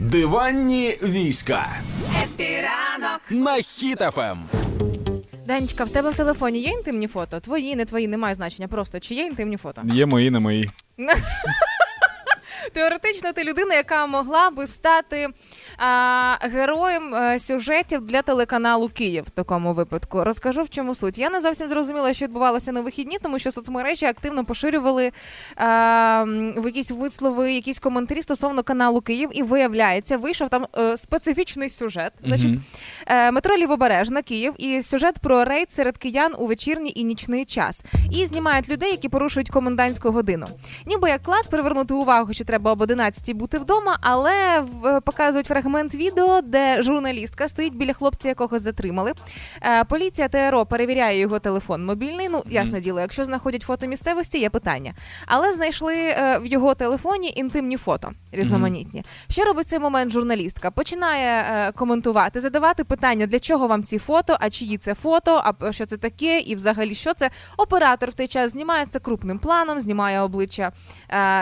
Диванні війська Happy ранок на Хіт FM. Данечка, в тебе в телефоні є інтимні фото? Твої, не твої, немає значення. Просто чи є інтимні фото? Є мої, не мої. Теоретично, ти людина, яка могла би стати героєм сюжетів для телеканалу Київ в такому випадку. Розкажу в чому суть. Я не зовсім зрозуміла, що відбувалося на вихідні, тому що соцмережі активно поширювали а, в якісь вислови, якісь коментарі стосовно каналу Київ, і виявляється, вийшов там е, специфічний сюжет. Значить, е, метро Лівобережна Київ і сюжет про рейд серед киян у вечірній і нічний час. І знімають людей, які порушують комендантську годину. Ніби як клас привернути увагу, що треба об 11 бути вдома, але в- показують фрагмент відео, де журналістка стоїть біля хлопця, якого затримали. Е, поліція ТРО перевіряє його телефон мобільний. Ну, ясне діло, якщо знаходять фото місцевості, є питання. Але знайшли е, в його телефоні інтимні фото різноманітні. Що робить цей момент журналістка? Починає е, коментувати, задавати питання, для чого вам ці фото, а чиї це фото, а що це таке, і взагалі що це. Оператор в той час знімається крупним планом, знімає обличчя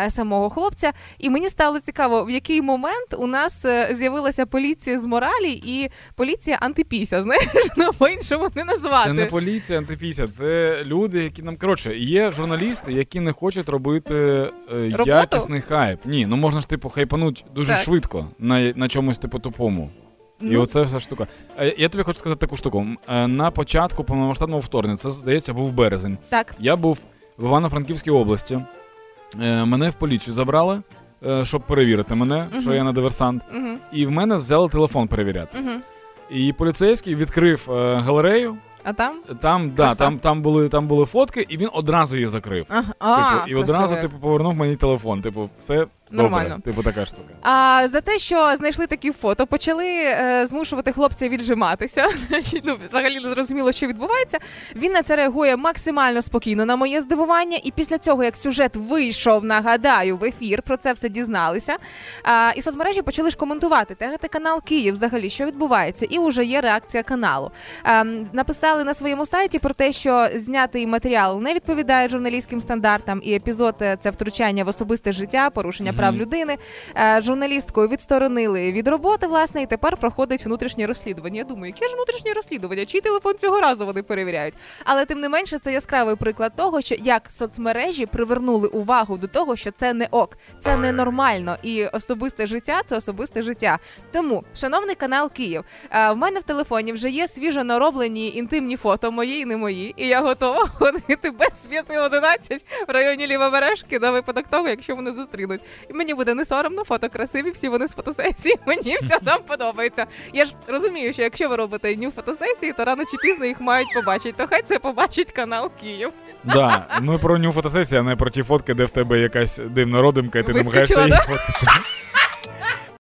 самого хлопця. І мені стало цікаво, в який момент у нас е, з'явилася поліція з моралі і поліція антипіся. Знаєш, ну по-іншому не назвати. Це не поліція, антипіся, це люди, які нам коротше, є журналісти, які не хочуть робити е, якісний хайп. Ні, ну можна ж типу хайпануть дуже Так. швидко на, на чомусь типу тупому. І Ну. оце вся штука. Е, Я тобі хочу сказати таку штуку. Е, На початку повномасштабного вторгнення, це здається, був березень. Так. Я був в Івано-Франківській області. Е, Мене в поліцію забрали, щоб перевірити мене, що я не диверсант. І в мене взяли телефон перевіряти. І поліцейський відкрив е, галерею. А там? Там, да, там, там, були, там були фотки, і він одразу її закрив. Ага. А, типу, і одразу типу, повернув мені телефон. Типу, все Нормально. добре. Типу, така штука. А за те, що знайшли такі фото, почали е, змушувати хлопця віджиматися. Значить, ну взагалі не зрозуміло, що відбувається. Він на це реагує максимально спокійно на моє здивування. І після цього, як сюжет вийшов, нагадаю, в ефір, про це все дізналися. А, і соцмережі почали ж коментувати ТГТ канал Київ, взагалі, що відбувається, і вже є реакція каналу. А, написали на своєму сайті про те, що знятий матеріал не відповідає журналістським стандартам, і епізод е, це втручання в особисте життя, порушення прав людини. Е, Журналістку відсторонили від роботи, власне, і тепер проходить внутрішнє розслідування. Я думаю, яке ж внутрішнє розслідування? Чий телефон цього разу вони перевіряють? Але тим не менше, це яскравий приклад того, що як соцмережі привернули увагу до того, що це не ок, це ненормально, і особисте життя це особисте життя. Тому, шановний канал Київ, е, в мене в телефоні вже є свіжо нароблені інтимні фото, мої і не мої, і я готова ходити без 5.11 в районі Лівобережки на випадок того, якщо мене зустрінуть. І мені буде не соромно, фото красиві, всі вони з фотосесії. Мені все там подобається. Я ж розумію, що якщо ви робите ню фотосесії, то рано чи пізно їх мають побачити. То хай це побачить канал Київ. Да, ми про ню фотосесії, а не про ті фотки, де в тебе якась дивна родимка, і ти намагаєшся її фоткати.